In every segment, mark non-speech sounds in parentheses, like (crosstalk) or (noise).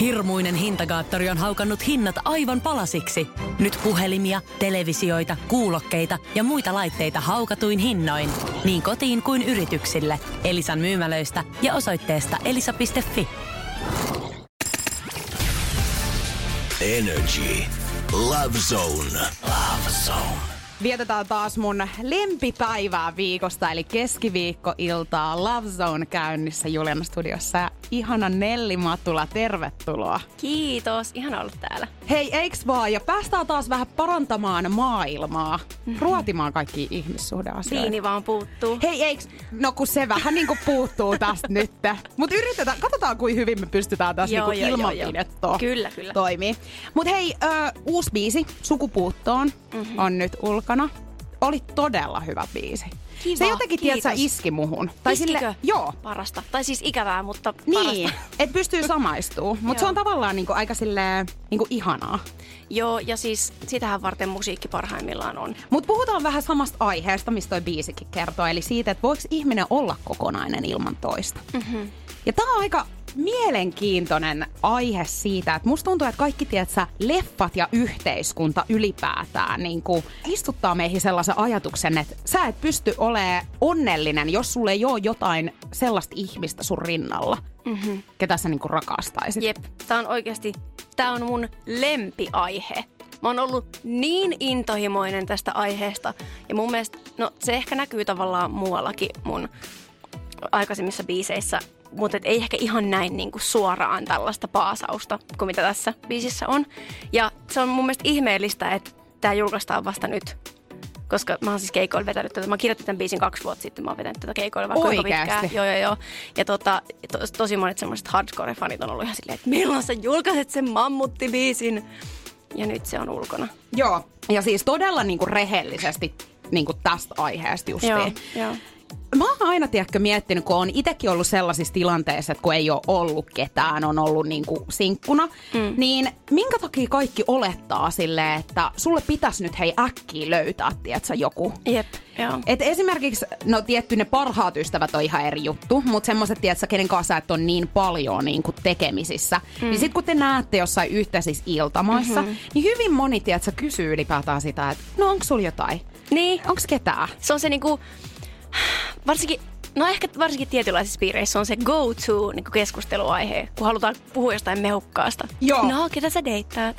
Hirmuinen hintakaattori on haukannut hinnat aivan palasiksi. Nyt puhelimia, televisioita, kuulokkeita ja muita laitteita haukatuin hinnoin. Niin kotiin kuin yrityksille. Elisan myymälöistä ja osoitteesta elisa.fi. Energy. Love Zone. Love Zone. Vietetään taas mun lempipäivää viikosta, eli keskiviikkoiltaa Love Zone käynnissä Juliana Studiossa. Ihana Nelli Matula, tervetuloa. Kiitos, ihan ollut täällä. Hei, eiks vaan? Ja päästään taas vähän parantamaan maailmaa, mm-hmm. ruotimaan kaikki ihmissuhdeasioita. Viini vaan puuttuu. Hei, eiks? No kun se vähän niinku puuttuu tästä (laughs) nyt. Mutta yritetään, katsotaan kuin hyvin me pystytään tässä Joo, niinku ilmanpidettoa Kyllä, kyllä. toimii. Mutta hei, ö, uusi biisi, Sukupuuttoon, mm-hmm. on nyt ulkona. Oli todella hyvä biisi. Kiva, se jotenkin, tiedätkö, iski muhun. Iskikö? joo. Parasta. Tai siis ikävää, mutta Niin, parasta. et pystyy samaistuu. (laughs) Mutta se on tavallaan niinku aika silleen niinku ihanaa. Joo, ja siis sitähän varten musiikki parhaimmillaan on. Mutta puhutaan vähän samasta aiheesta, mistä toi biisikin kertoo. Eli siitä, että voiko ihminen olla kokonainen ilman toista. Mm-hmm. Ja tää on aika mielenkiintoinen aihe siitä, että musta tuntuu, että kaikki tiedätkö, leffat ja yhteiskunta ylipäätään niin kuin istuttaa meihin sellaisen ajatuksen, että sä et pysty olemaan onnellinen, jos sulle ei ole jotain sellaista ihmistä sun rinnalla, mm-hmm. ketä sä niin kuin rakastaisit. Jep, tää on oikeasti, tää on mun lempiaihe. Mä oon ollut niin intohimoinen tästä aiheesta. Ja mun mielestä, no se ehkä näkyy tavallaan muuallakin mun aikaisemmissa biiseissä, mutta et ei ehkä ihan näin niin kuin suoraan tällaista paasausta kuin mitä tässä biisissä on. Ja se on mun mielestä ihmeellistä, että tämä julkaistaan vasta nyt. Koska mä oon siis keikoilla vetänyt tätä. Mä kirjoitin tämän biisin kaksi vuotta sitten. Mä oon vetänyt tätä keikoilla vaikka kuinka pitkään. Joo, joo, joo. Ja tota, to, tosi monet semmoiset hardcore-fanit on ollut ihan silleen, että milloin sä julkaiset sen mammuttibiisin? Ja nyt se on ulkona. Joo, ja siis todella niinku rehellisesti niinku tästä aiheesta justiin. Joo, joo. Mä oon aina, tiedätkö, miettinyt, kun on itsekin ollut sellaisissa tilanteissa, että kun ei ole ollut ketään, on ollut niinku sinkkuna, mm. niin minkä takia kaikki olettaa silleen, että sulle pitäisi nyt hei äkkiä löytää, tiedätkö, joku. Jep, joo. Et esimerkiksi, no tietty ne parhaat ystävät on ihan eri juttu, mutta semmoiset, tiedätkö, kenen kanssa et on niin paljon niin kuin tekemisissä, mm. niin sitten kun te näette jossain yhteisissä iltamoissa, mm-hmm. niin hyvin moni, tiedätkö, kysyy ylipäätään sitä, että no onko sulla jotain? Niin, Onko ketään? se on se niinku, varsinkin, no ehkä varsinkin tietynlaisissa piireissä on se go-to niinku keskusteluaihe, kun halutaan puhua jostain mehukkaasta. Joo. No, ketä sä deittaat?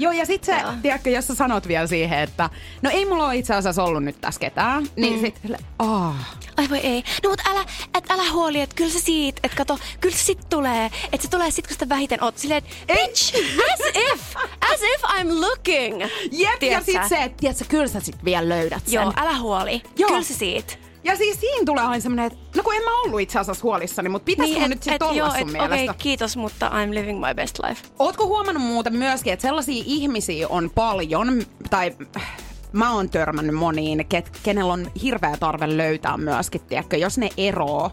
Joo, ja sit se, tiedätkö, jos sä sanot vielä siihen, että no ei mulla ole itse asiassa ollut nyt tässä ketään, niin mm. sit sille, aah. Ai voi ei. No mut älä, et älä huoli, että kyllä se siitä, että kato, kyllä se sit tulee. Että se tulee sit, kun sitä vähiten oot. Silleen, bitch, as if, as if I'm looking. Jep, ja Tiedätkö? sit se, että tiedätkö, kyllä sä sit vielä löydät sen. Joo, älä huoli. Joo. Kyllä se siitä. Ja siis siinä tulee aina semmonen, että no kun en mä ollut itse asiassa huolissani, mutta pitäisikö niin, et- nyt sit et olla joo, sun et mielestä? Okei, okay, kiitos, mutta I'm living my best life. Ootko huomannut muuten myöskin, että sellaisia ihmisiä on paljon, tai mä oon törmännyt moniin, ket, kenellä on hirveä tarve löytää myöskin, tiedätkö, jos ne eroo,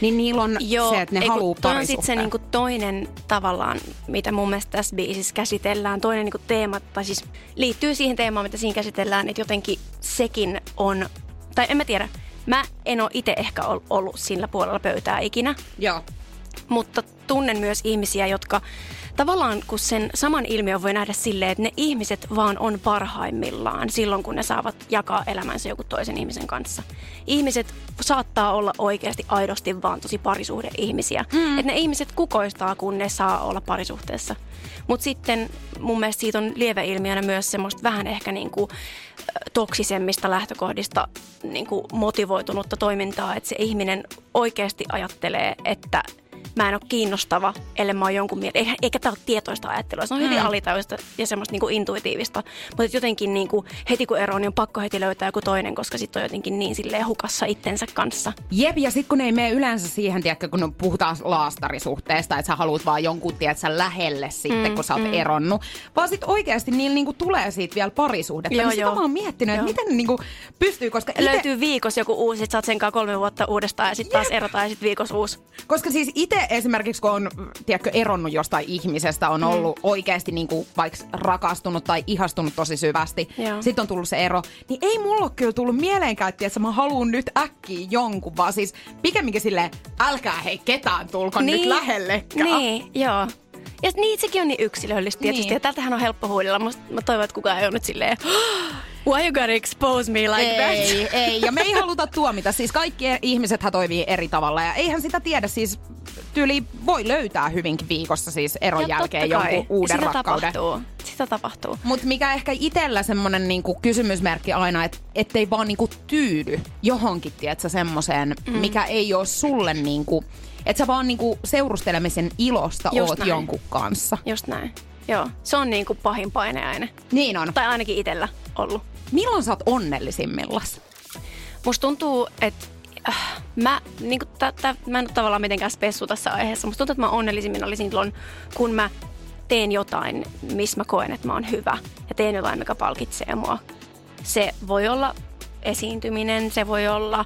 niin niillä on se, että ne ei haluu toi on sit se niinku toinen tavallaan, mitä mun mielestä tässä biisissä käsitellään. Toinen niinku teema, tai siis liittyy siihen teemaan, mitä siinä käsitellään, että jotenkin sekin on, tai en mä tiedä, mä en ole itse ehkä ol- ollut sillä puolella pöytää ikinä, Joo. mutta tunnen myös ihmisiä, jotka tavallaan kun sen saman ilmiön voi nähdä silleen, että ne ihmiset vaan on parhaimmillaan silloin, kun ne saavat jakaa elämänsä joku toisen ihmisen kanssa. Ihmiset saattaa olla oikeasti aidosti vaan tosi parisuhde-ihmisiä. Mm. Että ne ihmiset kukoistaa, kun ne saa olla parisuhteessa. Mutta sitten mun mielestä siitä on lieveilmiönä myös semmoista vähän ehkä niinku, toksisemmista lähtökohdista niinku motivoitunutta toimintaa, että se ihminen oikeasti ajattelee, että mä en ole kiinnostava, ellei mä oon jonkun mielestä. Eikä, eikä tämä ole tietoista ajattelua. Se on hyvin mm. alitajuista ja semmoista niinku intuitiivista. Mutta jotenkin niinku, heti kun eroon, niin on pakko heti löytää joku toinen, koska sitten on jotenkin niin silleen hukassa itsensä kanssa. Jep, ja sitten kun ei mene yleensä siihen, tiedätkö, kun puhutaan laastarisuhteesta, että sä haluat vaan jonkun, tiedätkö, lähelle sitten, mm, kun sä oot mm. eronnut, vaan sitten oikeasti niillä niinku tulee siitä vielä parisuhdetta. Joo, niin sitä joo. mä oon miettinyt, että miten ne niinku pystyy, koska ite, Löytyy viikossa joku uusi, sit sä oot sen kolme vuotta uudestaan ja sitten taas erotaan ja sitten viikossa uusi. koska siis itse esimerkiksi, kun on, tiedätkö, eronnut jostain ihmisestä, on ollut oikeasti niinku vaikka rakastunut tai ihastunut tosi syvästi, Joo. sitten on tullut se ero, niin ei mulla ole kyllä tullut mieleenkään, että mä haluan nyt äkkiä jonkun, vaan siis pikemminkin silleen, älkää hei ketään tulko nyt lähellekään. Niin, joo. Ja niin, sekin on niin yksilöllistä tietysti. Niin. Ja tältähän on helppo huudella. Musta, mä toivon, että kukaan ei ole nyt silleen, why you gotta expose me like ei, that? ei. Ja me ei haluta tuomita. Siis kaikki ihmisethän toimii eri tavalla. Ja eihän sitä tiedä. Siis tyyli voi löytää hyvinkin viikossa siis eron Ja jälkeen jonkun uuden Sitä rakkauden. tapahtuu. Sitä tapahtuu. Mutta mikä ehkä itsellä semmonen niinku kysymysmerkki aina, että ettei vaan niinku tyydy johonkin, tiedätkö, semmoiseen, mm. mikä ei ole sulle niinku, että sä vaan niinku seurustelemisen ilosta Just oot näin. jonkun kanssa. Just näin. Joo, se on niinku pahin paineaine. Niin on. Tai ainakin itellä ollut. Milloin sä oot onnellisimmillas? Musta tuntuu, että äh, mä, niin kuin, tä, tä, mä en ole tavallaan mitenkään spessu tässä aiheessa. Musta tuntuu, että mä onnellisimmin olisin silloin, kun mä teen jotain, missä mä koen, että mä oon hyvä. Ja teen jotain, mikä palkitsee mua. Se voi olla esiintyminen, se voi olla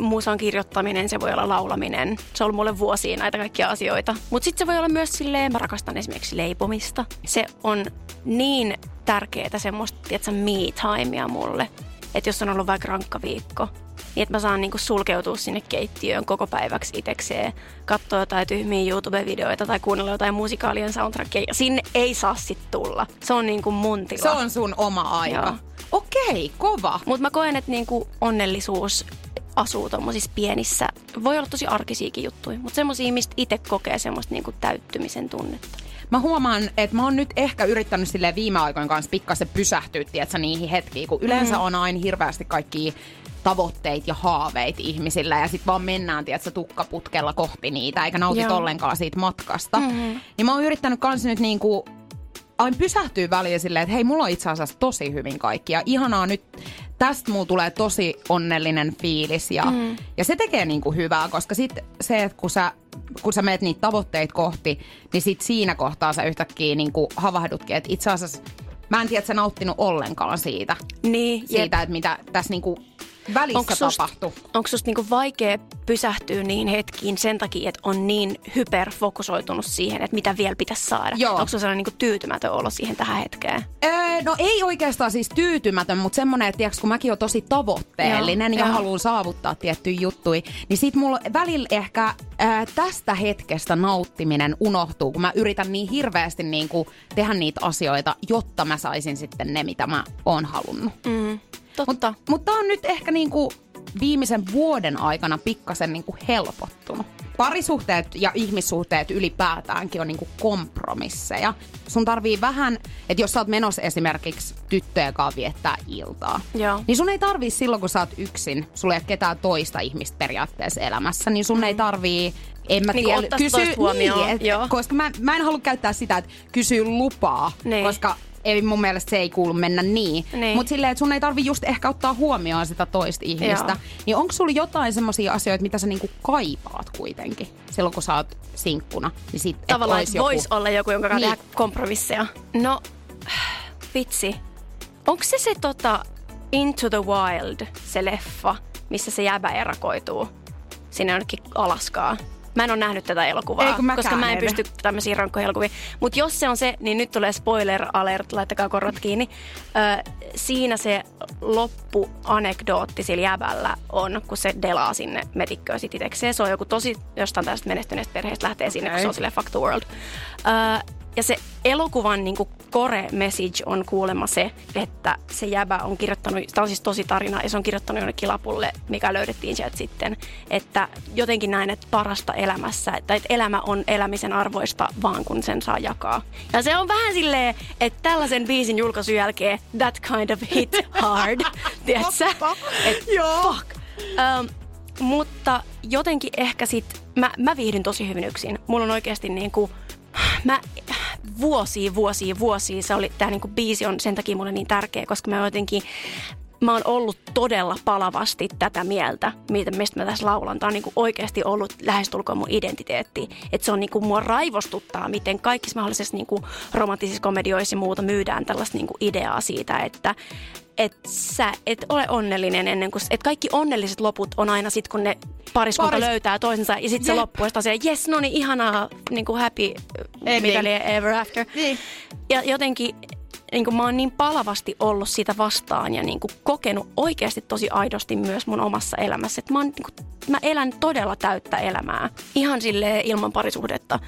musan kirjoittaminen, se voi olla laulaminen. Se on ollut mulle vuosia näitä kaikkia asioita. Mutta sitten se voi olla myös silleen, mä rakastan esimerkiksi leipomista. Se on niin tärkeää semmoista, tiedätkö, me-timea mulle. Että jos on ollut vaikka rankka viikko, niin että mä saan niinku sulkeutua sinne keittiöön koko päiväksi itekseen, katsoa jotain tyhmiä YouTube-videoita tai kuunnella jotain musikaalien soundtrackia. Sinne ei saa sit tulla. Se on niinku mun tila. Se on sun oma aika. Joo. Okei, kova. Mutta mä koen, että niinku onnellisuus asuu tommosissa pienissä, voi olla tosi arkisiakin juttuja, mutta semmoisia, mistä itse kokee semmoista niinku täyttymisen tunnetta. Mä huomaan, että mä oon nyt ehkä yrittänyt sille viime aikojen kanssa pikkasen pysähtyä, tietsä, niihin hetkiin, kun yleensä mm. on aina hirveästi kaikki tavoitteita ja haaveita ihmisillä ja sitten vaan mennään, tietsä, tukkaputkella kohti niitä, eikä nautit Joo. ollenkaan siitä matkasta. Mm-hmm. Niin mä oon yrittänyt kans nyt niinku aina pysähtyy väliin silleen, että hei, mulla on itse asiassa tosi hyvin kaikki. Ja ihanaa nyt, tästä mulla tulee tosi onnellinen fiilis. Ja, mm. ja se tekee niinku hyvää, koska sit se, että kun sä, kun sä meet niitä tavoitteita kohti, niin sit siinä kohtaa sä yhtäkkiä niinku havahdutkin, että itse asiassa mä en tiedä, että sä nauttinut ollenkaan siitä, Niin, siitä että mitä tässä niinku välissä Onko tapahtui. onko susta niinku vaikea pysähtyä niin hetkiin sen takia, että on niin hyperfokusoitunut siihen, että mitä vielä pitäisi saada? Joo. Onko sellainen niinku tyytymätön olo siihen tähän hetkeen? Öö, no ei oikeastaan siis tyytymätön, mutta semmoinen, että tiiäks, kun mäkin olen tosi tavoitteellinen Joo, ja joo. haluan saavuttaa tiettyjä juttuja, niin sit mulla välillä ehkä ää, tästä hetkestä nauttiminen unohtuu, kun mä yritän niin hirveästi niin kuin tehdä niitä asioita, jotta mä saisin sitten ne, mitä mä oon halunnut. Mm, totta. Mutta on nyt ehkä niin kuin viimeisen vuoden aikana pikkasen niin kuin helpottunut. Parisuhteet ja ihmissuhteet ylipäätäänkin on niin kuin kompromisseja. Sun tarvii vähän, että jos sä oot menossa esimerkiksi tyttöjen kanssa viettää iltaa, Joo. niin sun ei tarvii silloin, kun sä oot yksin, sulla ei ole ketään toista ihmistä periaatteessa elämässä, niin sun ei tarvii en mä Niin tiedä, huomioon, niin, et, joo. koska mä, mä en halua käyttää sitä, että kysyy lupaa, Niin. koska ei mun mielestä se ei kuulu mennä niin. Niin. Mutta silleen, että sun ei tarvi just ehkä ottaa huomioon sitä toista ihmistä. Joo. Niin onko sulla jotain semmoisia asioita, mitä sä niinku kaipaat kuitenkin silloin, kun sä oot sinkkuna? Niin sit, et Tavallaan, ois että voisi olla joku, jonka kanssa Niin. tehdä kompromisseja. No, vitsi. Onko se se tota Into the Wild, se leffa, missä se jäbä erakoituu sinne jonnekin Alaskaan? Mä en ole nähnyt tätä elokuvaa, Ei, kun mäkään koska mä en en. pysty tämmöisiin rankkoihin elokuviin. Mutta jos se on se, niin nyt tulee spoiler alert, laittakaa korvat kiinni. Ö, siinä se loppuanekdootti sillä jäbällä on, kun se delaa sinne metikköön sit itekseen. Se on joku tosi jostain tästä menestyneestä perheestä lähtee sinne, kun Okei. se on silleen fuck the world. Ö, ja se elokuvan niin core message on kuulemma se, että se jäbä on kirjoittanut, tämä on siis tosi tarina, ja se on kirjoittanut jonnekin lapulle, mikä löydettiin sieltä sitten, että jotenkin näin, että parasta elämässä, tai että elämä on elämisen arvoista vaan kun sen saa jakaa. Ja se on vähän silleen, että tällaisen biisin julkaisun jälkeen that kind of hit hard, (laughs) (laughs) tiedätkö? Et Joo. fuck. Um, mutta jotenkin ehkä sit, mä, mä viihdyn tosi hyvin yksin. Mulla on oikeasti niinku, mä vuosia, vuosia, vuosia, se oli, tää niinku biisi on sen takia mulle niin tärkeä, koska mä jotenkin, mä oon ollut todella palavasti tätä mieltä, mistä mä tässä laulan. Tää on niinku oikeasti ollut lähestulkoon mun identiteetti. Että se on niinku mua raivostuttaa, miten kaikissa mahdollisissa niinku romanttisissa komedioissa ja muuta myydään tällaista niinku ideaa siitä, että et sä et ole onnellinen ennen kuin, että kaikki onnelliset loput on aina sit, kun ne pariskunta Paris- löytää toisensa ja sitten se Jep. loppu on se, yes, no niin, ihanaa, niin kuin happy, Ending. mitä ever after. Niin. Ja jotenkin niin kuin mä oon niin palavasti ollut sitä vastaan ja niin kuin kokenut oikeasti tosi aidosti myös mun omassa elämässä. Että mä, oon, niin kuin, mä elän todella täyttä elämää. Ihan sille ilman parisuhdetta.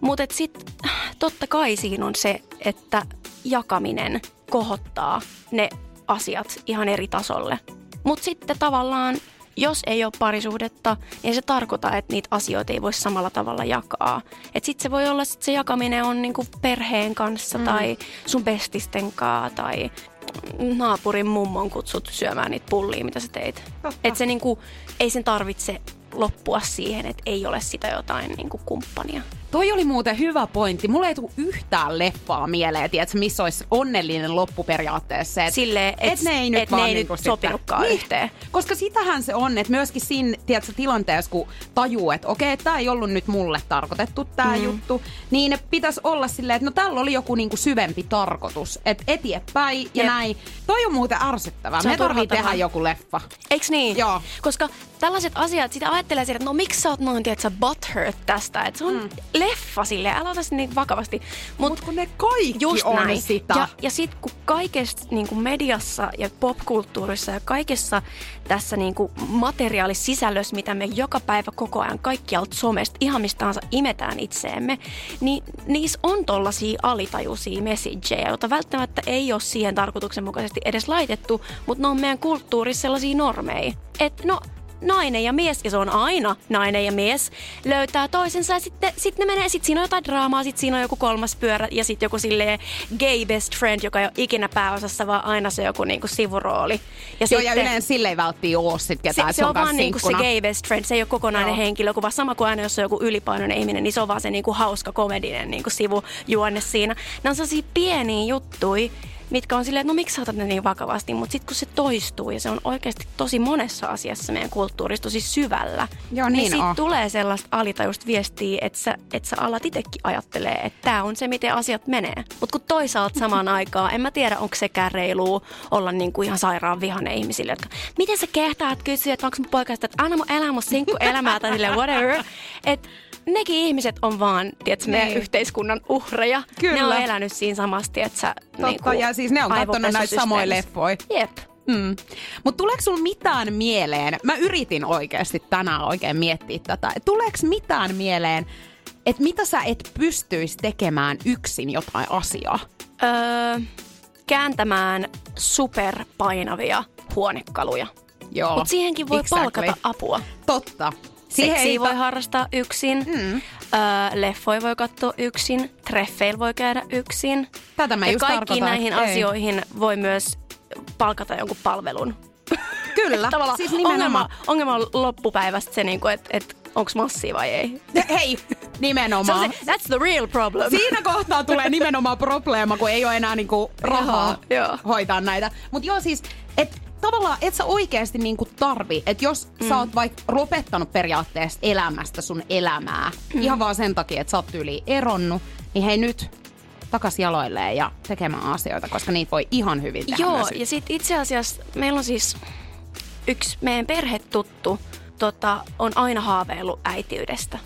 Mutta sitten totta kai siinä on se, että jakaminen kohottaa ne asiat ihan eri tasolle. Mutta sitten tavallaan, jos ei ole parisuhdetta, niin se tarkoittaa, että niitä asioita ei voi samalla tavalla jakaa. Että sitten se voi olla, että se jakaminen on niinku perheen kanssa mm. tai sun bestisten kanssa tai naapurin mummon kutsut syömään niitä pullia, mitä sä teit. Että se niinku, ei sen tarvitse loppua siihen, että ei ole sitä jotain niinku kumppania. Toi oli muuten hyvä pointti. Mulla ei tule yhtään leffaa mieleen, tiedätkö, missä olisi onnellinen loppu periaatteessa. Et, Silleen, et, et ne ei nyt, et ne ei niinku nyt sopinutkaan niin, yhteen. Koska sitähän se on, että myöskin siinä tiedätkö, tilanteessa, kun tajuu, että okei, okay, tämä ei ollut nyt mulle tarkoitettu tämä mm. juttu, niin pitäisi olla silleen, että no tällä oli joku niinku syvempi tarkoitus. Että eteenpäin ja Jep. näin. Toi on muuten ärsyttävää. Me tarvii tehdä joku leffa. Eiks niin? Joo. Koska tällaiset asiat, sitä ajattelee siitä, että no miksi sä oot noin, tiedätkö, butthurt tästä. Että se on mm leffa sille, älä ota niin vakavasti. Mutta Mut kun ne kaikki just on näin. sitä. Ja, ja sitten kun kaikessa niin kuin mediassa ja popkulttuurissa ja kaikessa tässä niin kuin materiaalisisällössä, mitä me joka päivä koko ajan kaikkialta somesta ihan mistä tahansa imetään itseemme, niin niissä on tollaisia alitajuisia messageja, joita välttämättä ei ole siihen tarkoituksenmukaisesti edes laitettu, mutta ne on meidän kulttuurissa sellaisia normeja. Että no, nainen ja mies, ja se on aina nainen ja mies, löytää toisensa ja sitten sit ne menee, sitten siinä on jotain draamaa, sitten siinä on joku kolmas pyörä ja sitten joku silleen gay best friend, joka ei ole ikinä pääosassa, vaan aina se joku niinku sivurooli. Ja Joo, sitten, ja yleensä silleen välttii oo sit ketään, se, se, on, vaan niinku se gay best friend, se ei ole kokonainen Joo. henkilö, vaan sama kuin aina, jos on joku ylipainoinen ihminen, niin se on vaan se niinku hauska komedinen niinku sivujuonne siinä. Nämä on sellaisia pieniä juttuja, mitkä on silleen, että no miksi sä otat ne niin vakavasti, mutta sitten kun se toistuu ja se on oikeasti tosi monessa asiassa meidän kulttuurissa tosi syvällä, Joo, niin, niin sitten tulee sellaista alitajusta viestiä, että sä, että sä alat itsekin ajattelee, että tämä on se, miten asiat menee. Mutta kun toisaalta samaan (laughs) aikaan, en mä tiedä, onko sekään reilu olla niin kuin ihan sairaan vihane ihmisille, jotka, miten sä kehtaat kysyä, että onko mun poikasta, että anna mun elää mun elämää tai silleen whatever. Että nekin ihmiset on vaan, tiedätkö, meidän niin. yhteiskunnan uhreja. Kyllä. Ne on elänyt siinä samasti, että sä Totta, niin kuin, ja siis ne on katsonut näitä samoja leffoja. Jep. Hmm. Mutta tuleeko sulla mitään mieleen, mä yritin oikeasti tänään oikein miettiä tätä, tuleeko mitään mieleen, että mitä sä et pystyisi tekemään yksin jotain asiaa? Öö, kääntämään superpainavia huonekaluja. Joo, Mutta siihenkin voi exactly. palkata apua. Totta. Siihen ei voi harrastaa yksin, mm. öö, leffoja voi katsoa yksin, treffeillä voi käydä yksin. Tätä mä ja just kaikkiin näihin ei. asioihin voi myös palkata jonkun palvelun. Kyllä, (laughs) siis nimenomaan. Ongelma, ongelma on loppupäivästä se, niin että et, onko massia vai ei. Hei, nimenomaan. Se, that's the real problem. Siinä kohtaa tulee nimenomaan (laughs) probleema, kun ei ole enää niinku rahaa joo. hoitaa näitä. Mutta joo siis, että tavallaan et sä oikeasti niinku tarvi, että jos mm. sä oot vaikka lopettanut periaatteessa elämästä sun elämää, mm. ihan vaan sen takia, että sä oot yli eronnut, niin hei nyt takas jaloilleen ja tekemään asioita, koska niitä voi ihan hyvin tehdä Joo, myös. ja sitten itse asiassa meillä on siis yksi meidän perhetuttu tota, on aina haaveillut äitiydestä.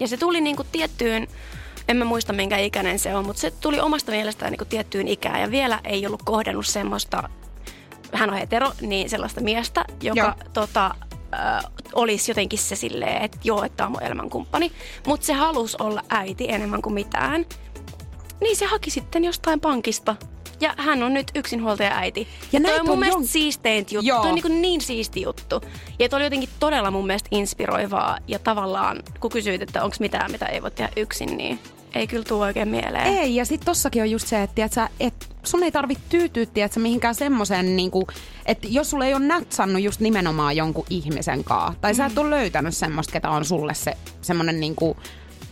Ja se tuli niinku tiettyyn, en mä muista minkä ikäinen se on, mutta se tuli omasta mielestään niinku tiettyyn ikään ja vielä ei ollut kohdannut semmoista hän on hetero, niin sellaista miestä, joka tota, äh, olisi jotenkin se silleen, että joo, että on mun elämänkumppani. Mutta se halusi olla äiti enemmän kuin mitään. Niin se haki sitten jostain pankista ja hän on nyt yksinhuoltaja äiti. Ja toi on mun on mielestä jon... siisteintä juttu. Joo. Toi on niin, niin siisti juttu. Ja toi oli jotenkin todella mun mielestä inspiroivaa. Ja tavallaan, kun kysyit, että onko mitään, mitä ei voi tehdä yksin, niin ei kyllä tule oikein mieleen. Ei, ja sitten tossakin on just se, että tiiätkö, et sun ei tarvitse tyytyä tiiätkö, mihinkään semmoiseen, niinku, että jos sulle ei ole natsannut just nimenomaan jonkun ihmisen kanssa, tai mm. sä et ole löytänyt semmoista, ketä on sulle se semmoinen niinku,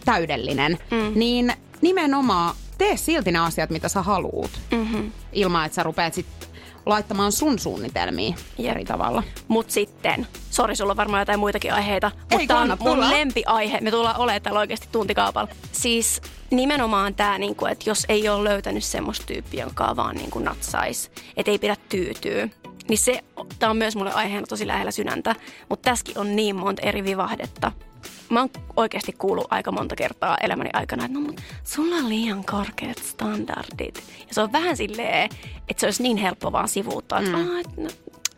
täydellinen, mm. niin nimenomaan tee silti ne asiat, mitä sä haluut. Mm-hmm. Ilman, että sä rupeat sitten laittamaan sun suunnitelmia Jep. eri tavalla. Mut sitten, sori sulla on varmaan jotain muitakin aiheita, Ei mutta on mun lempiaihe. Me tullaan olemaan täällä oikeasti tuntikaupalla. Siis nimenomaan tämä, niinku, että jos ei ole löytänyt semmoista tyyppiä, jonka vaan niinku natsais, että ei pidä tyytyä, niin se, tämä on myös mulle aiheena tosi lähellä sydäntä, mutta tässäkin on niin monta eri vivahdetta mä oon oikeasti kuullut aika monta kertaa elämäni aikana, että no mutta sulla on liian korkeat standardit. Ja se on vähän silleen, että se olisi niin helppo vaan sivuuttaa, että mm. et, no,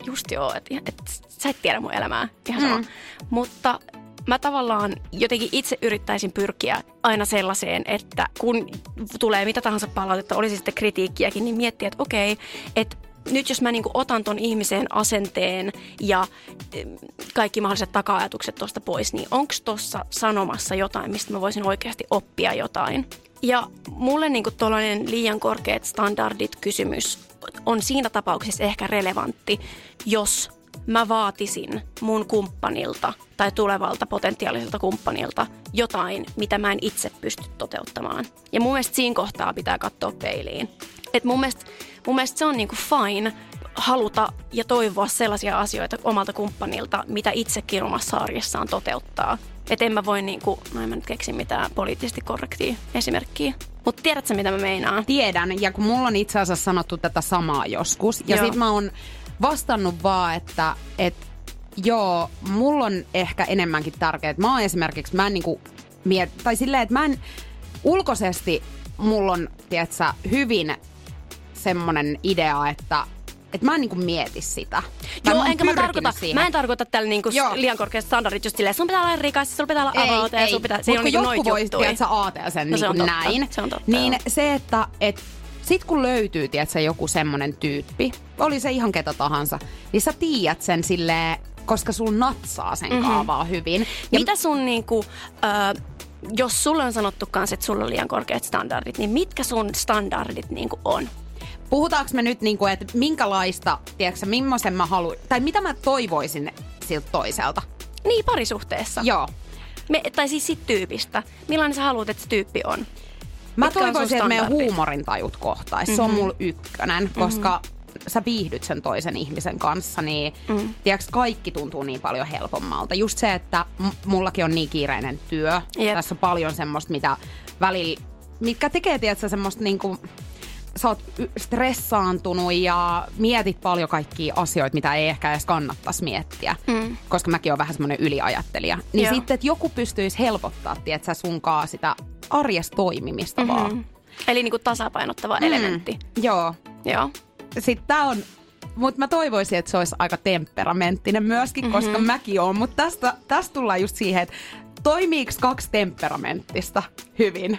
just joo, että et, sä et tiedä mun elämää, ihan sama. Mm. Mutta mä tavallaan jotenkin itse yrittäisin pyrkiä aina sellaiseen, että kun tulee mitä tahansa palautetta, olisi sitten kritiikkiäkin, niin miettiä, että okei, että nyt jos mä niin otan ton ihmisen asenteen ja kaikki mahdolliset taka-ajatukset tuosta pois, niin onko tuossa sanomassa jotain, mistä mä voisin oikeasti oppia jotain? Ja mulle niin tuollainen liian korkeat standardit kysymys on siinä tapauksessa ehkä relevantti, jos mä vaatisin mun kumppanilta tai tulevalta potentiaaliselta kumppanilta jotain, mitä mä en itse pysty toteuttamaan. Ja mun mielestä siinä kohtaa pitää katsoa peiliin. Et mun, mielestä, mun mielestä se on niinku fine haluta ja toivoa sellaisia asioita omalta kumppanilta, mitä itsekin omassa arjessaan toteuttaa. Että en mä voi niinku, no en mä nyt keksi mitään poliittisesti korrektia esimerkkiä. Mutta tiedätkö mitä mä meinaan? Tiedän, ja kun mulla on itse asiassa sanottu tätä samaa joskus. Ja sit mä oon vastannut vaan, että, että joo, mulla on ehkä enemmänkin tärkeää. Mä oon esimerkiksi, mä en niinku miet, tai silleen, että mä en ulkoisesti mulla on, tiedätkö, hyvin semmonen idea, että että mä en niinku mieti sitä. Joo, enkä mä tarkoita, siihen. mä en tarkoita tällä niinku liian korkeat standardit just silleen, sun pitää olla rikas, sun pitää olla avaute ja sun pitää, se on niinku joku voi, tiedätkö, aatella sen no, niinku se näin. Se on totta, niin joo. se, että et, sit kun löytyy, tiedätkö, joku semmonen tyyppi, oli se ihan ketä tahansa, niin sä tiedät sen silleen, koska sun natsaa sen mm-hmm. kaavaa hyvin. Ja Mitä sun niinku, äh, jos sulle on sanottu kanssa, että sulla on liian korkeat standardit, niin mitkä sun standardit niinku on? Puhutaanko me nyt, niinku, että minkälaista, tiedätkö, millaisen mä haluan, tai mitä mä toivoisin siltä toiselta? Niin, parisuhteessa. Joo. Me, tai siis sit tyypistä. Millainen sä haluat, että se tyyppi on? Mä Mitkä toivoisin, että meidän huumorintajut kohtais. Mm-hmm. Se on mhm. mulla ykkönen, koska mm-hmm. sä viihdyt sen toisen ihmisen kanssa, niin mm. tiedätkö, kaikki tuntuu niin paljon helpommalta. Just se, että m- mullakin on niin kiireinen työ. Yep. Tässä on paljon semmoista, mitä välillä, mitkä tekee, tiedätkö, semmoista niinku, sä oot stressaantunut ja mietit paljon kaikkia asioita, mitä ei ehkä edes kannattaisi miettiä. Mm. Koska mäkin olen vähän semmoinen yliajattelija. Niin Joo. sitten, että joku pystyisi helpottaa, tiedätkö, sunkaa sitä arjesta toimimista mm-hmm. vaan. Eli niinku tasapainottava mm. elementti. Joo. Joo. Sitten tää on mutta mä toivoisin, että se olisi aika temperamenttinen myöskin, mm-hmm. koska mäkin oon. Mutta tästä, tästä tullaan just siihen, että toimiiko kaksi temperamenttista hyvin?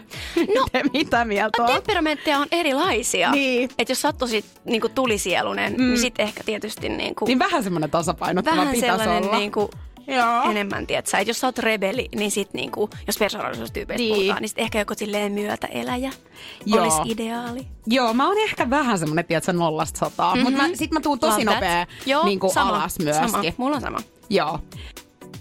No, (laughs) Te mitä mieltä on? Temperamentteja on erilaisia. Niin. Että jos sä oot tosi niin kuin tulisielunen, niin mm. niin sit ehkä tietysti... Niin, kuin, niin vähän semmoinen tasapainottava vähän pitäisi olla. Niin kuin, Joo. enemmän, tiedätkö? Et jos sä oot rebeli, niin sit niinku, jos persoonallisuustyypeistä niin. puhutaan, niin sit ehkä joku silleen myötäeläjä Joo. olisi ideaali. Joo, mä oon ehkä vähän semmonen, tiedätkö, nollasta sataa. Mm-hmm. Mutta sit mä tuun tosi nopea niinku sama, alas myöskin. Sama. Mulla on sama. Joo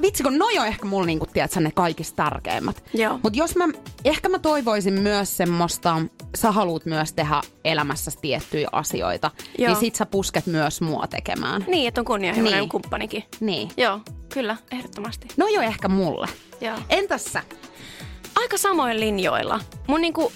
vitsi kun noi on ehkä mulla niinku, tiedätkö, ne kaikista tärkeimmät. Mutta jos mä, ehkä mä toivoisin myös semmoista, sä haluat myös tehdä elämässä tiettyjä asioita, niin Joo. niin sit sä pusket myös mua tekemään. Niin, että on kunnianhimoinen niin. kumppanikin. Niin. Joo, kyllä, ehdottomasti. No jo ehkä mulle. Joo. Entäs sä? Aika samoin linjoilla. Mun niinku,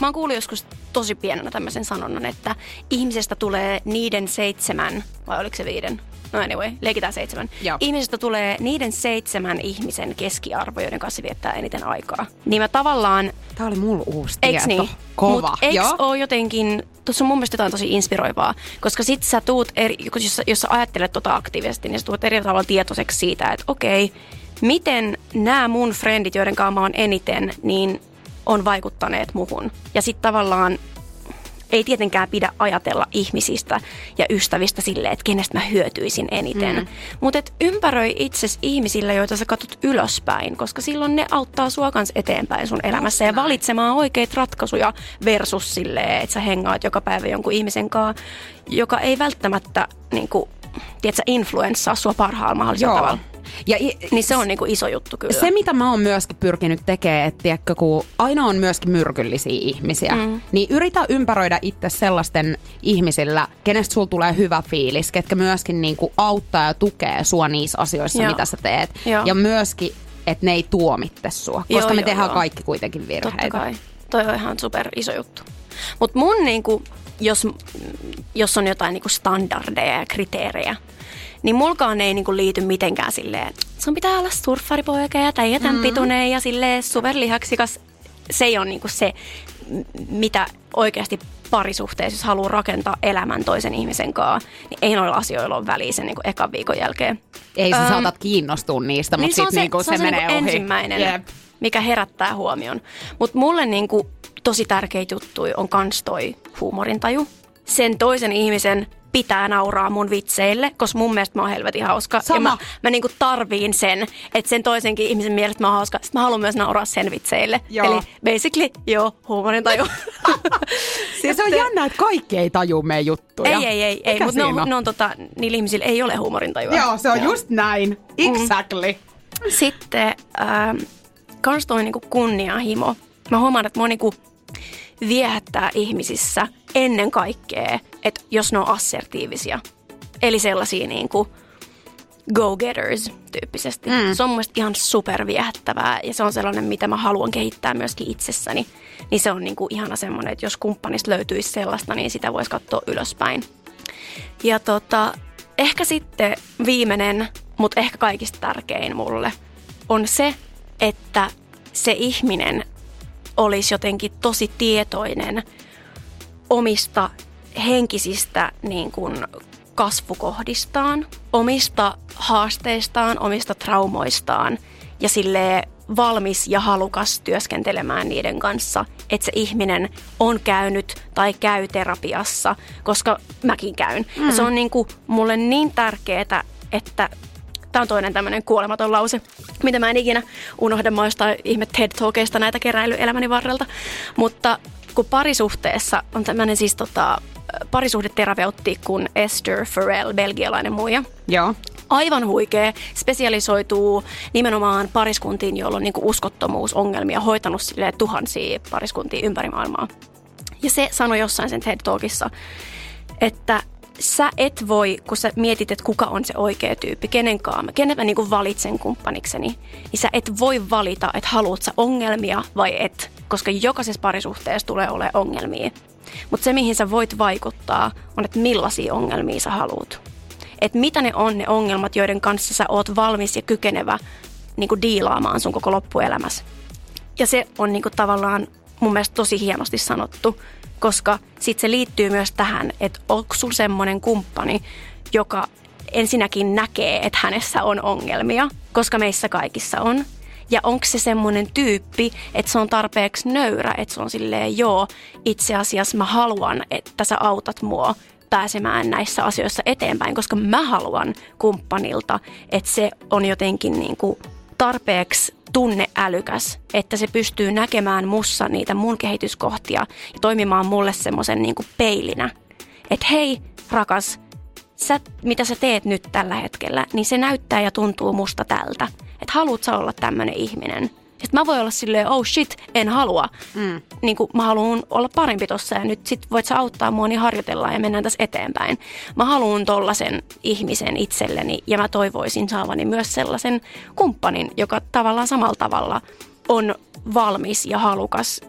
mä oon kuullut joskus tosi pienenä tämmöisen sanonnan, että ihmisestä tulee niiden seitsemän, vai oliko se viiden? No anyway, leikitään seitsemän. Joo. Ihmisestä tulee niiden seitsemän ihmisen keskiarvo, joiden kanssa viettää eniten aikaa. Niin mä tavallaan... Tää oli mulla uusi tieto. niin? Kova. Mut eiks oo jotenkin... Tuossa on mun mielestä jotain tosi inspiroivaa, koska sit sä tuut, eri, jos, jos sä ajattelet tota aktiivisesti, niin sä tuut eri tavalla tietoiseksi siitä, että okei, miten nämä mun frendit, joiden kanssa mä oon eniten, niin on vaikuttaneet muhun. Ja sitten tavallaan ei tietenkään pidä ajatella ihmisistä ja ystävistä silleen, että kenestä mä hyötyisin eniten. Mm. Mutta ympäröi itses ihmisillä, joita sä katsot ylöspäin, koska silloin ne auttaa sua kans eteenpäin sun elämässä ja valitsemaan oikeita ratkaisuja versus silleen, että sä hengaat joka päivä jonkun ihmisen kanssa, joka ei välttämättä niin kuin, tiedätkö, influenssaa sua parhaalla mahdollisella Joo. tavalla. Ja i, niin se on niinku iso juttu kyllä. Se, mitä mä oon myöskin pyrkinyt tekemään, että tiedätkö, kun aina on myöskin myrkyllisiä ihmisiä, mm. niin yritä ympäröidä itse sellaisten ihmisillä, kenestä sulla tulee hyvä fiilis, ketkä myöskin niinku auttaa ja tukee sua niissä asioissa, Joo. mitä sä teet. Joo. Ja myöskin, että ne ei tuomitte sua, koska joo, me joo, tehdään joo. kaikki kuitenkin virheitä. Totta kai. Toi on ihan super iso juttu. Mutta mun niinku, jos, jos on jotain niinku standardeja ja kriteerejä, niin mulkaan ei niinku liity mitenkään silleen, sun pitää olla surffaripoika ja täijätän mm. pituinen ja silleen superlihaksikas. se ei ole niinku se, mitä oikeasti parisuhteessa, jos haluaa rakentaa elämän toisen ihmisen kanssa, niin ei noilla asioilla ole väliä sen niinku ekan viikon jälkeen. Ei sä saatat kiinnostua niistä, mutta niin se on sitten se, niinku se, se, se menee niinku ohi. ensimmäinen, Jep. mikä herättää huomion. Mutta mulle niinku tosi tärkeitä juttuja on kans toi huumorintaju. Sen toisen ihmisen pitää nauraa mun vitseille, koska mun mielestä mä oon helvetin hauska. Sama. Ja mä, mä niinku tarviin sen, että sen toisenkin ihmisen mielestä mä oon hauska. Sitten mä haluan myös nauraa sen vitseille. Joo. Eli basically, joo, huumorintaju. Ja (laughs) se on jännä, että kaikki ei taju meidän juttuja. Ei, ei, ei, ei mutta ne on, ne on tota, niillä ihmisillä ei ole huumorintajua. Joo, se on just näin. Exactly. Sitten ähm, kans toi niinku kunnianhimo. Mä huomaan, että mua niinku viehättää ihmisissä ennen kaikkea, että jos ne on assertiivisia. Eli sellaisia niinku go-getters tyyppisesti. Mm. Se on mun ihan superviehättävää ja se on sellainen, mitä mä haluan kehittää myöskin itsessäni. Niin se on niinku ihana semmoinen, että jos kumppanista löytyisi sellaista, niin sitä voisi katsoa ylöspäin. Ja tota, ehkä sitten viimeinen, mutta ehkä kaikista tärkein mulle, on se, että se ihminen olisi jotenkin tosi tietoinen omista henkisistä niin kuin kasvukohdistaan, omista haasteistaan, omista traumoistaan ja sille valmis ja halukas työskentelemään niiden kanssa, että se ihminen on käynyt tai käy terapiassa, koska mäkin käyn. Mm. Ja se on niin kuin mulle niin tärkeää, että Tämä on toinen tämmöinen kuolematon lause, mitä mä en ikinä unohda. Mä jostain ihme TED Talkeista näitä keräilyelämäni varrelta. Mutta kun parisuhteessa on tämmöinen siis tota, parisuhdeterapeutti kuin Esther Farrell, belgialainen muija. Joo. Aivan huikea, spesialisoituu nimenomaan pariskuntiin, joilla on niinku uskottomuusongelmia, hoitanut silleen tuhansia pariskuntia ympäri maailmaa. Ja se sanoi jossain sen TED Talkissa, että sä et voi, kun sä mietit, että kuka on se oikea tyyppi, kenenkaan, kenen mä niin valitsen kumppanikseni, niin sä et voi valita, että haluat sä ongelmia vai et, koska jokaisessa parisuhteessa tulee olemaan ongelmia. Mutta se, mihin sä voit vaikuttaa, on, että millaisia ongelmia sä haluat. Että mitä ne on ne ongelmat, joiden kanssa sä oot valmis ja kykenevä niin diilaamaan sun koko loppuelämässä. Ja se on niin tavallaan mun mielestä tosi hienosti sanottu, koska sitten se liittyy myös tähän, että onko sulla semmoinen kumppani, joka ensinnäkin näkee, että hänessä on ongelmia, koska meissä kaikissa on. Ja onko se semmoinen tyyppi, että se on tarpeeksi nöyrä, että se on silleen, joo, itse asiassa mä haluan, että sä autat mua pääsemään näissä asioissa eteenpäin, koska mä haluan kumppanilta, että se on jotenkin niin kuin tarpeeksi tunneälykäs, että se pystyy näkemään mussa niitä mun kehityskohtia ja toimimaan mulle semmoisen niin peilinä. Että hei, rakas, sä, mitä sä teet nyt tällä hetkellä, niin se näyttää ja tuntuu musta tältä. Että haluat sä olla tämmöinen ihminen. Sitten mä voin olla silleen, oh shit, en halua. Mm. Niin kuin mä haluan olla parempi tossa ja nyt sit voit sä auttaa mua, niin harjoitellaan ja mennään tässä eteenpäin. Mä haluan tollasen ihmisen itselleni ja mä toivoisin saavani myös sellaisen kumppanin, joka tavallaan samalla tavalla on valmis ja halukas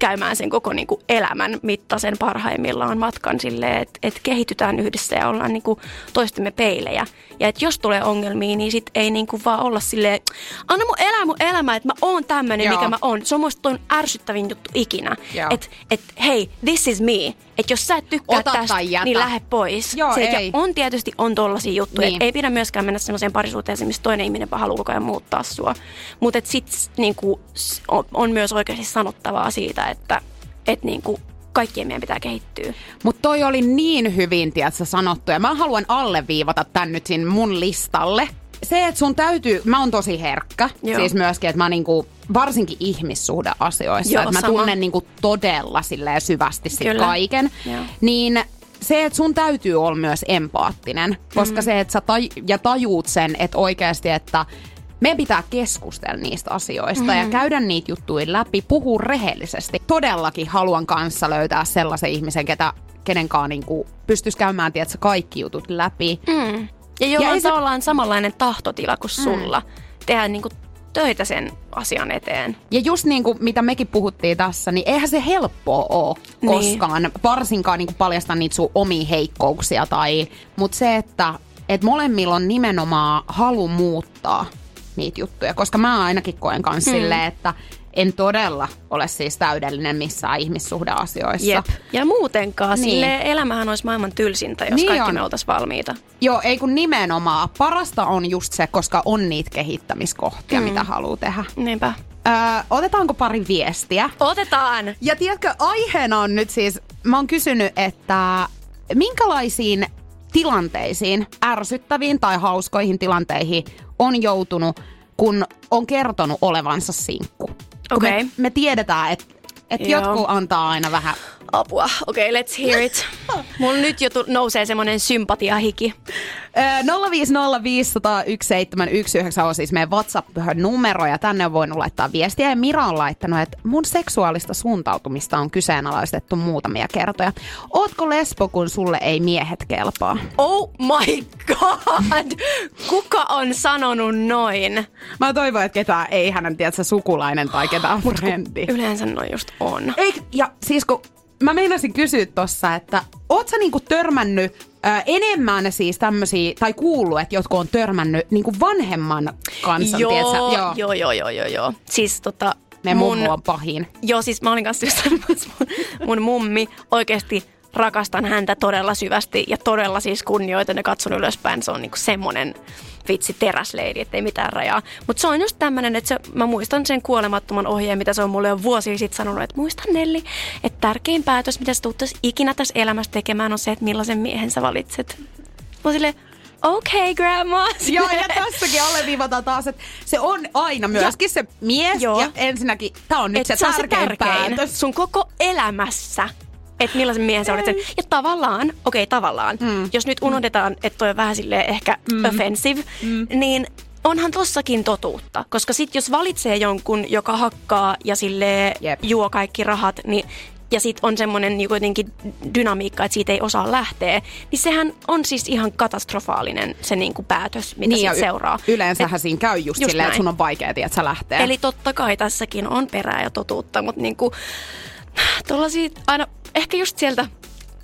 käymään sen koko niin kuin elämän mittaisen parhaimmillaan matkan silleen, että, että kehitytään yhdessä ja ollaan niin kuin toistemme peilejä. Ja että jos tulee ongelmia, niin sit ei niin kuin vaan olla silleen, anna mun elää mun elämä, että mä oon tämmönen, Joo. mikä mä oon. Se on musta ton ärsyttävin juttu ikinä. Että et, hei, this is me. Että jos sä et tykkää Ota tästä, niin lähde pois. Joo, Se, ei. Ja on tietysti on tollaisia juttuja, Niin. ei pidä myöskään mennä semmoiseen parisuhteeseen, missä toinen ihminen vaan haluaa koko ajan muuttaa sua. Mutta sitten niinku, on myös oikeasti sanottavaa siitä, että et niinku, kaikkien meidän pitää kehittyä. Mutta toi oli niin hyvin, tiedätkö, sanottu. Ja mä haluan alleviivata tän nyt sinne mun listalle. Se, että sun täytyy, mä oon tosi herkkä, Joo. Joo. siis myöskin, että mä niinku, varsinkin ihmissuhdeasioissa, Joo, että mä sama. tunnen niinku todella silleen syvästi sit Kyllä. kaiken. Joo. Niin se, että sun täytyy olla myös empaattinen, koska mm. se, että sä taj- ja tajuut sen, että oikeasti, että meidän pitää keskustella niistä asioista mm. ja käydä niitä juttuja läpi, puhua rehellisesti. Todellakin haluan kanssa löytää sellaisen ihmisen, ketä, kenenkaan niinku pystyisi käymään tiedätkö, kaikki jutut läpi. Mm. Ja jolla Ja on se- tavallaan samanlainen tahtotila kuin sulla. Tehdä niinku töitä sen asian eteen. Ja just niin kuin mitä mekin puhuttiin tässä, niin eihän se helppoa ole Niin. koskaan, varsinkaan niin kuin paljastaa niitä sun omia heikkouksia. Tai, mutta se, että et molemmilla on nimenomaan halu muuttaa niitä juttuja, koska mä ainakin koen kanssa hmm. silleen, että en todella ole siis täydellinen missään ihmissuhdeasioissa. Jep. Ja muutenkaan, Niin. silleen elämähän olisi maailman tylsintä, jos Niin kaikki on. me oltaisiin valmiita. Joo, ei kun nimenomaan. Parasta on just se, koska on niitä kehittämiskohtia, mm. mitä haluaa tehdä. Niinpä. Öö, otetaanko pari viestiä? Otetaan! Ja tiedätkö, aiheena on nyt siis, mä oon kysynyt, että minkälaisiin tilanteisiin, ärsyttäviin tai hauskoihin tilanteihin on joutunut, kun on kertonut olevansa sinkku. Okei. Me, me tiedetään, että et jotkut antaa aina vähän Apua. Okei, okay, let's hear it. (laughs) Mulla nyt jo tu- nousee semmonen sympatiahiki. Ö, 050501719 on siis meidän WhatsApp-numero ja tänne on voinut laittaa viestiä. Ja Mira on laittanut, että mun seksuaalista suuntautumista on kyseenalaistettu muutamia kertoja. Ootko lesbo, kun sulle ei miehet kelpaa? Oh my god! Kuka on sanonut noin? Mä toivon, että ketään ei hänen tiedätkö, sukulainen tai ketään frendi. Yleensä noin just on. Ei, ja siis kun mä meinasin kysyä tossa, että oot sä niinku törmännyt ö, enemmän siis tämmösiä, tai kuullut, että jotkut on törmännyt niinku vanhemman kanssa, joo, tiedätkö? joo, joo, joo, joo, joo, joo. Siis tota, Ne mummo on pahin. Joo, siis mä olin kanssa just (laughs) mun, mun mummi oikeasti rakastan häntä todella syvästi ja todella siis kunnioitan ja katson ylöspäin. Se on niinku semmonen vitsi teräsleidi, ettei mitään rajaa. Mutta se on just tämmönen, että se, mä muistan sen kuolemattoman ohjeen, mitä se on mulle jo vuosia sitten sanonut, että muista Nelli, että tärkein päätös, mitä sä tuut ikinä tässä elämässä tekemään, on se, että millaisen miehen sä valitset. Mä silleen, okei okay, grandma. Joo, ja tässäkin alleviivataan taas, että se on aina myöskin se mies. Joo. Ja ensinnäkin, tämä on nyt Et se se on se tärkein, tärkein päätös. sun koko elämässä. Että millaisen miehen sä olet sen. Ja tavallaan, okei okay, tavallaan, mm. jos nyt unohdetaan, että toi on vähän silleen ehkä mm. offensive, mm. niin onhan tossakin totuutta. Koska sit jos valitsee jonkun, joka hakkaa ja sille Jep. juo kaikki rahat, niin ja sit on semmoinen niin jotenkin dynamiikka, että siitä ei osaa lähteä, niin sehän on siis ihan katastrofaalinen se niin kuin päätös, mitä Niin, siitä y- seuraa. Yleensähän Et- siinä käy just, just silleen, että sun on vaikea, että sä lähtee. Eli totta kai tässäkin on perää ja totuutta, mutta niinku, tuollaisia aina ehkä just sieltä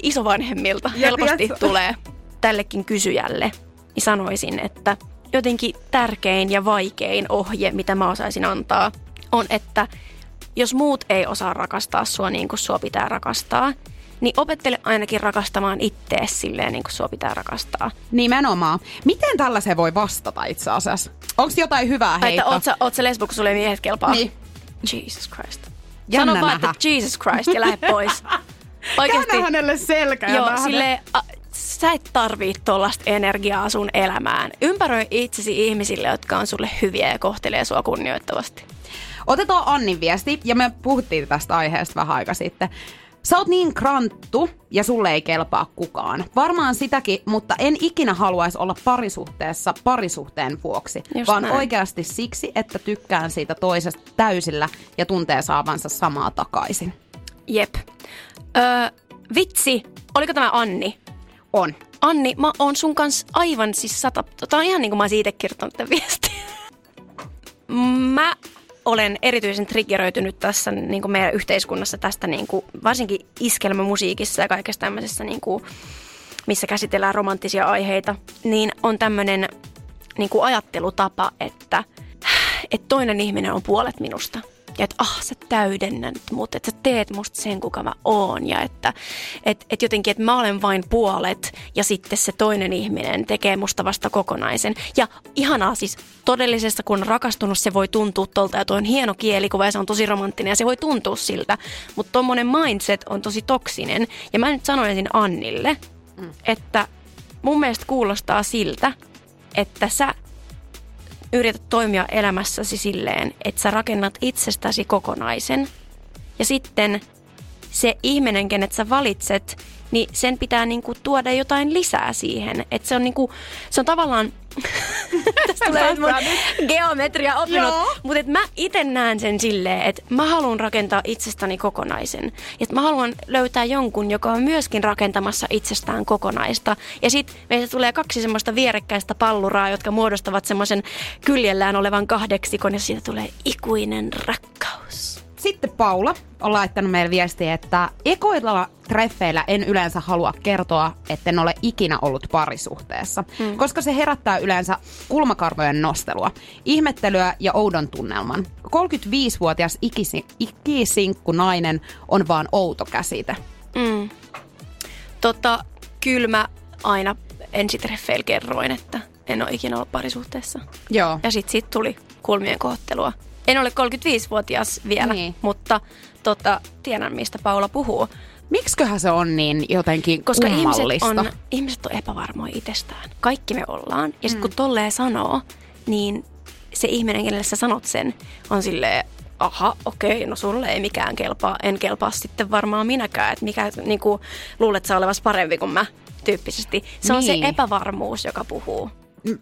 isovanhemmilta Ja helposti tiedätkö- tulee tällekin kysyjälle, niin sanoisin, että jotenkin tärkein ja vaikein ohje, mitä mä osaisin antaa, on, että jos muut ei osaa rakastaa sua niin kuin sua pitää rakastaa, niin opettele ainakin rakastamaan ittees silleen niin kuin sua pitää rakastaa. Nimenomaan. Miten tällaiseen voi vastata itse asiassa? Onko jotain hyvää Tai että heittoa? oot sä, oot sä lesbo, kun sulle miehet kelpaa? Niin. Jesus Christ. Jännä Sano vaan, että Jesus Christ ja lähde pois. (laughs) Oikeasti. Käännä hänelle selkä ja Joo, nähdä. sille sä et tarvii tollasta energiaa sun elämään. Ympäröi itsesi ihmisille, jotka on sulle hyviä ja kohtelee sua kunnioittavasti. Otetaan Annin viesti, ja me puhuttiin tästä aiheesta vähän aika sitten. Sä oot niin kranttu ja sulle ei kelpaa kukaan. Varmaan sitäkin, mutta en ikinä haluaisi olla parisuhteessa parisuhteen vuoksi, Just vaan näin. oikeasti siksi, että tykkään siitä toisesta täysillä ja tuntee saavansa samaa takaisin. Jep. Öö, vitsi, oliko tämä Anni? On. Anni, mä oon sun kanssa aivan siis sata... Tämä on ihan niin kuin mä olisin itse kirjoittanut tämän viestin. Mä olen erityisen triggeröitynyt tässä niin kuin meidän yhteiskunnassa tästä niin kuin, varsinkin iskelmämusiikissa ja kaikessa tämmöisessä, niin kuin, missä käsitellään romanttisia aiheita, niin on tämmöinen niin kuin ajattelutapa, että, että toinen ihminen on puolet minusta. Ja että ah, sä täydennät mut, että sä teet musta sen, kuka mä oon. Ja että et, et jotenkin, että mä olen vain puolet ja sitten se toinen ihminen tekee musta vasta kokonaisen. Ja ihanaa siis todellisessa, kun on rakastunut, se voi tuntua tolta. Ja toi on hieno kielikuva ja se on tosi romanttinen ja se voi tuntua siltä. Mutta tommonen mindset on tosi toksinen. Ja mä nyt sanoisin Annille, mm. että mun mielestä kuulostaa siltä, että sä yrität toimia elämässäsi silleen, että sä rakennat itsestäsi kokonaisen. Ja sitten se ihminen, kenet sä valitset, niin sen pitää niinku tuoda jotain lisää siihen. Että se on niinku, se on tavallaan, tästä tulee mun geometria opinnot, Joo. mutta mä itse näen sen silleen, että mä haluan rakentaa itsestäni kokonaisen. Ja mä haluan löytää jonkun, joka on myöskin rakentamassa itsestään kokonaista. Ja sitten meistä tulee kaksi semmoista vierekkäistä palluraa, jotka muodostavat semmoisen kyljellään olevan kahdeksikon ja siitä tulee ikuinen rakkaus. Sitten Paula on laittanut meille viestiä, että ekoilla treffeillä en yleensä halua kertoa, että en ole ikinä ollut parisuhteessa, mm. koska se herättää yleensä kulmakarvojen nostelua, ihmettelyä ja oudon tunnelman. 35-vuotias ikisi, ikisinkku nainen on vaan outo käsite. Mm. Tota, kyllä mä aina ensitreffeillä kerroin, että en ole ikinä ollut parisuhteessa. Joo. Ja sitten sit tuli kulmien kohtelua. En ole 35-vuotias vielä, niin. mutta tota, tiedän, mistä Paula puhuu. Miksiköhän se on niin jotenkin Koska ihmiset on, ihmiset on epävarmoja itsestään. Kaikki me ollaan. Ja sitten mm. kun tolleen sanoo, niin se ihminen, kenelle sä sanot sen, on silleen, aha, okei, no sulle ei mikään kelpaa. En kelpaa sitten varmaan minäkään. Että mikä, niin kuin, luulet sä olevas parempi kuin mä tyyppisesti. Se on Niin. se epävarmuus, joka puhuu.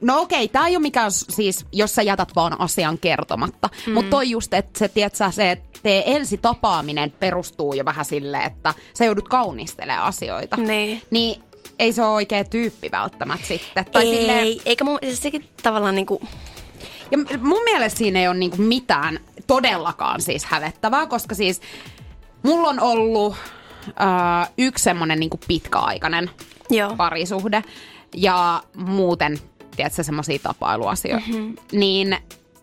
No okei, tämä ei ole mikään siis, jos sä jätät vaan asian kertomatta. Mm. Mutta toi just, että se, tiedät sä, se te ensi tapaaminen perustuu jo vähän silleen, että sä joudut kaunistelemaan asioita. Niin. Niin ei se ole oikea tyyppi välttämättä sitten. Tai ei, silleen, eikä mun, siis sekin tavallaan niinku, ja mun mielestä siinä ei ole niinku mitään todellakaan siis hävettävää, koska siis mulla on ollut äh, yksi semmonen niinku pitkäaikainen joo. parisuhde ja muuten, tiedätkö, semmoisia tapailuasioita. Mm-hmm. Niin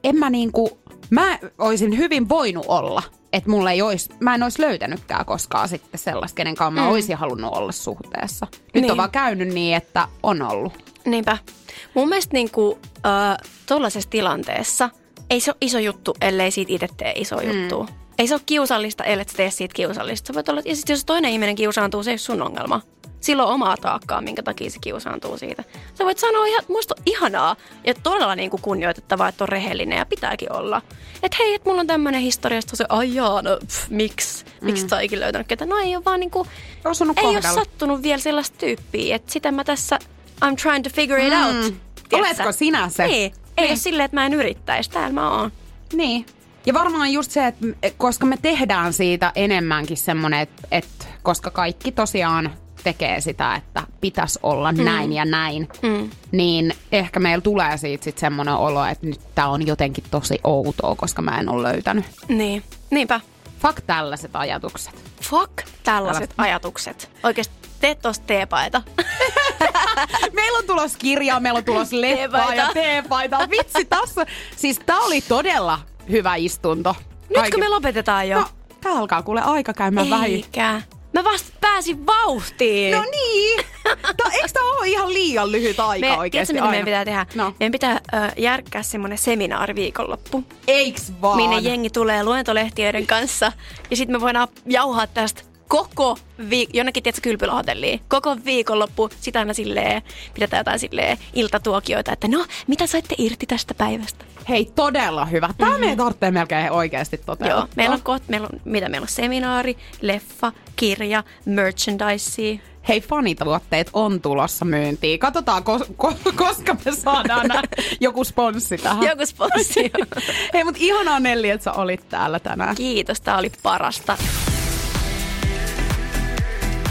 en mä niinku, mä olisin hyvin voinut olla, että mulla ei olisi, mä en olisi löytänytkään koskaan sitten sellaista, kenen kanssa mä Mm. olisin halunnut olla suhteessa. Nyt Niin. on vaan käynyt niin, että on ollut. Niinpä. Mun mielestä niinku, äh, tuollaisessa tilanteessa ei se ole iso juttu, ellei siitä itse tee iso mm. juttu. Ei se ole kiusallista, ellei tee siitä kiusallista. Sä voit olla, ja sit jos toinen ihminen kiusaantuu, se ei ole sun ongelma. Silloin on omaa taakkaa, minkä takia se kiusaantuu siitä. Sä voit sanoa, ihan, musta on ihanaa ja todella niinku kunnioitettavaa, että on rehellinen ja pitääkin olla. Että hei, että mulla on tämmöinen historia, sitten se, ai jaa, no pff, miksi? Miksi mm. sä ikinä löytänyt ketään? No ei ole vaan niinku, Osunut ei ole kohdalla. sattunut vielä sellaista tyyppiä, että sitä mä tässä, I'm trying to figure it Mm. out. tiedätkö Oletko sinä se? Niin, ei ole silleen, että mä en yrittäisi, täällä mä oon. Niin. Ja varmaan just se, että koska me tehdään siitä enemmänkin semmoinen, että, että koska kaikki tosiaan tekee sitä, että pitäisi olla mm. näin ja näin, mm. niin ehkä meillä tulee siitä sitten semmoinen olo, että nyt tää on jotenkin tosi outoa, koska mä en ole löytänyt. Niin, niinpä. Fuck tällaiset ajatukset. Fuck tällaiset Älä- ajatukset. Oikeesti tee tosta teepaita. (laughs) meillä on tulos kirjaa, meillä on tulos (laughs) leppaa ja Teepaita. Vitsi, tässä. Siis tää oli todella hyvä istunto. Nytkö me lopetetaan jo? No, tää alkaa kuule aika käymään vähän. Mä vasta pääsin vauhtiin. No niin. Tää, eikö tää ole ihan liian lyhyt aika me, oikeesti tiedätkö, mitä meidän pitää tehdä? No. Meidän pitää ö, järkkää semmoinen seminaari viikonloppu, Eiks vaan? minne jengi tulee luentolehtiöiden kanssa. Ja sitten me voidaan jauhaa tästä koko viik- jonnekin, tiedätkö, kylpylähotelliin. Koko viikonloppu, sitä aina silleen, pidetään jotain silleen iltatuokioita, että no, mitä saitte irti tästä päivästä? Hei, todella hyvä. Tää mm-hmm. meidän tarvitsee melkein oikeasti toteuttaa. Joo, meillä on, koht, meillä on, mitä meillä on, seminaari, leffa, kirja, merchandise. Hei, fanituotteet on tulossa myyntiin. Katsotaan, ko- ko- koska me saadaan (laughs) joku sponssi tähän. Joku sponssi. (laughs) Hei, mutta ihanaa Nelli, että sä olit täällä tänään. Kiitos, tää oli parasta.